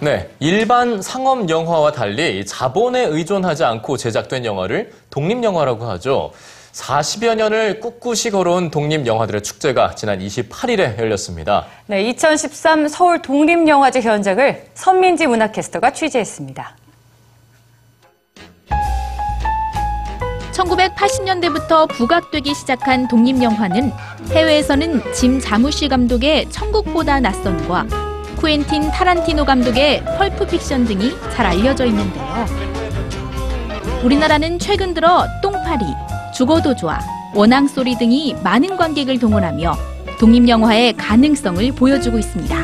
네, 일반 상업 영화와 달리 자본에 의존하지 않고 제작된 영화를 독립 영화라고 하죠. 40여 년을 꿋꿋이 걸어온 독립 영화들의 축제가 지난 28일에 열렸습니다. 네, 2013 서울 독립영화제 현장을 선민지 문화캐스터가 취재했습니다. 1980년대부터 부각되기 시작한 독립영화는 해외에서는 짐 자무시 감독의 천국보다 낯선과 쿠엔틴 타란티노 감독의 펄프 픽션 등이 잘 알려져 있는데요. 우리나라는 최근 들어 똥파리, 죽어도 좋아, 원앙소리 등이 많은 관객을 동원하며 독립영화의 가능성을 보여주고 있습니다.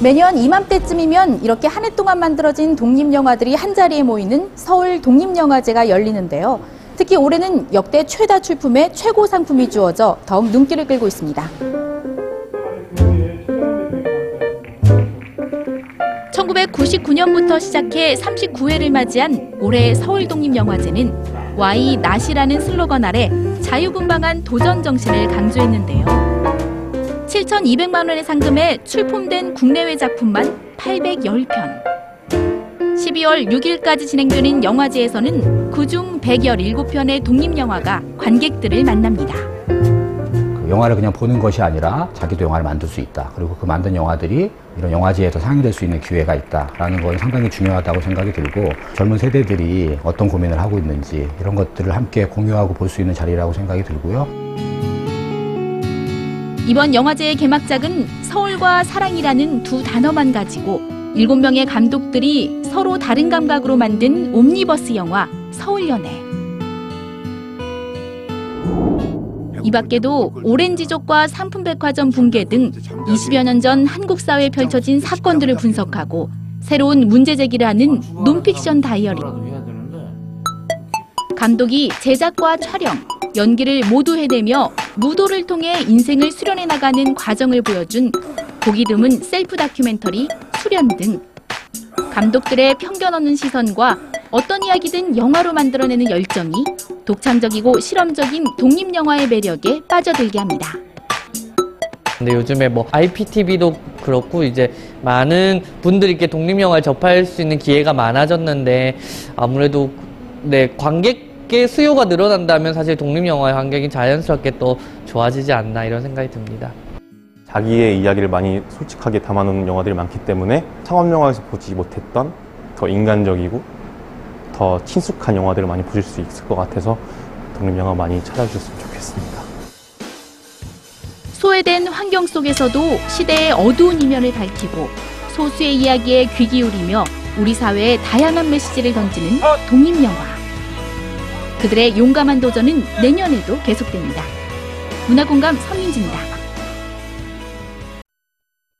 매년 이맘때쯤이면 이렇게 한 해 동안 만들어진 독립영화들이 한자리에 모이는 서울 독립영화제가 열리는데요. 특히 올해는 역대 최다 출품에 최고 상품이 주어져 더욱 눈길을 끌고 있습니다. 1999년부터 시작해 39회를 맞이한 올해 서울독립영화제는 와이 낫이라는 슬로건 아래 자유분방한 도전 정신을 강조했는데요. 7,200만 원의 상금에 출품된 국내외 작품만 810편. 12월 6일까지 진행되는 영화제에서는 그중 117편의 독립영화가 관객들을 만납니다. 그 영화를 그냥 보는 것이 아니라 자기도 영화를 만들 수 있다. 그리고 그 만든 영화들이 이런 영화제에서 상영될 수 있는 기회가 있다라는 건 상당히 중요하다고 생각이 들고 젊은 세대들이 어떤 고민을 하고 있는지 이런 것들을 함께 공유하고 볼 수 있는 자리라고 생각이 들고요. 이번 영화제의 개막작은 서울과 사랑이라는 두 단어만 가지고 7명의 감독들이 서로 다른 감각으로 만든 옴니버스 영화 서울연애. 이 밖에도 오렌지족과 상품백화점 붕괴 등 20여 년 전 한국 사회에 펼쳐진 사건들을 분석하고 새로운 문제 제기를 하는 논픽션 다이어리. 감독이 제작과 촬영, 연기를 모두 해내며 무도를 통해 인생을 수련해 나가는 과정을 보여준 보기 드문 셀프 다큐멘터리 수련 등 감독들의 편견 없는 시선과 어떤 이야기든 영화로 만들어내는 열정이 독창적이고 실험적인 독립영화의 매력에 빠져들게 합니다. 근데 요즘에 뭐 IPTV도 그렇고 이제 많은 분들이 이렇게 독립영화를 접할 수 있는 기회가 많아졌는데 아무래도 네 관객의 수요가 늘어난다면 사실 독립영화의 관객이 자연스럽게 또 좋아지지 않나 이런 생각이 듭니다. 자기의 이야기를 많이 솔직하게 담아놓는 영화들이 많기 때문에 상업 영화에서 보지 못했던 더 인간적이고 더 친숙한 영화들을 많이 보실 수 있을 것 같아서 독립 영화 많이 찾아주셨으면 좋겠습니다. 소외된 환경 속에서도 시대의 어두운 이면을 밝히고 소수의 이야기에 귀 기울이며 우리 사회에 다양한 메시지를 던지는 독립영화. 그들의 용감한 도전은 내년에도 계속됩니다. 문화공감 선민지입니다.